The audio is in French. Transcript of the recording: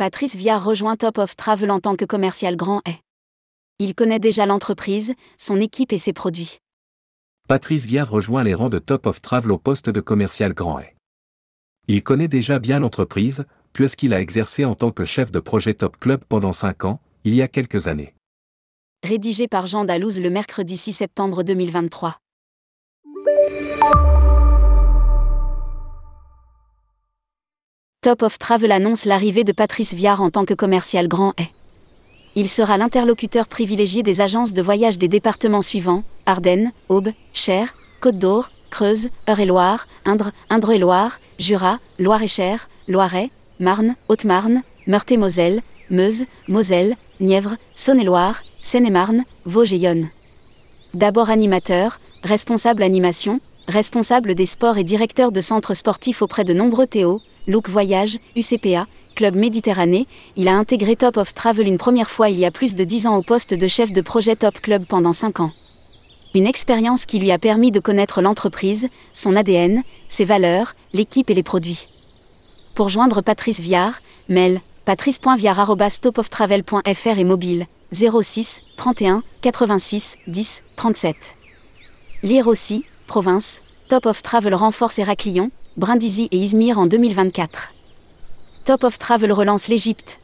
Patrice Viard rejoint Top of Travel en tant que commercial grand est. Il connaît déjà l'entreprise, son équipe et ses produits. Patrice Viard rejoint les rangs de Top of Travel au poste de commercial grand est. Il connaît déjà bien l'entreprise, puisqu'il a exercé en tant que chef de projet Top Club pendant 5 ans, il y a quelques années. Rédigé par Jean Dalouse le mercredi 6 septembre 2023. Top of Travel annonce l'arrivée de Patrice Viard en tant que commercial grand est. Il sera l'interlocuteur privilégié des agences de voyage des départements suivants Ardennes, Aube, Cher, Côte d'Or, Creuse, Eure-et-Loire, Indre, Indre-et-Loire, Jura, Loire-et-Cher, Loiret, Marne, Haute-Marne, Meurthe-et-Moselle, Meuse, Moselle, Nièvre, Saône-et-Loire, Seine-et-Marne, Vosges et Yonne. D'abord animateur, responsable animation, responsable des sports et directeur de centres sportifs auprès de nombreux Théo, Look Voyage, UCPA, Club Méditerranée, il a intégré Top of Travel une première fois il y a plus de 10 ans au poste de chef de projet Top Club pendant 5 ans. Une expérience qui lui a permis de connaître l'entreprise, son ADN, ses valeurs, l'équipe et les produits. Pour joindre Patrice Viard, mail patrice.viard.topoftravel.fr et mobile 06 31 86 10 37. Lire aussi, province, Top of Travel renforce Héraclion, Brindisi et Izmir en 2024. Top of Travel relance l'Égypte.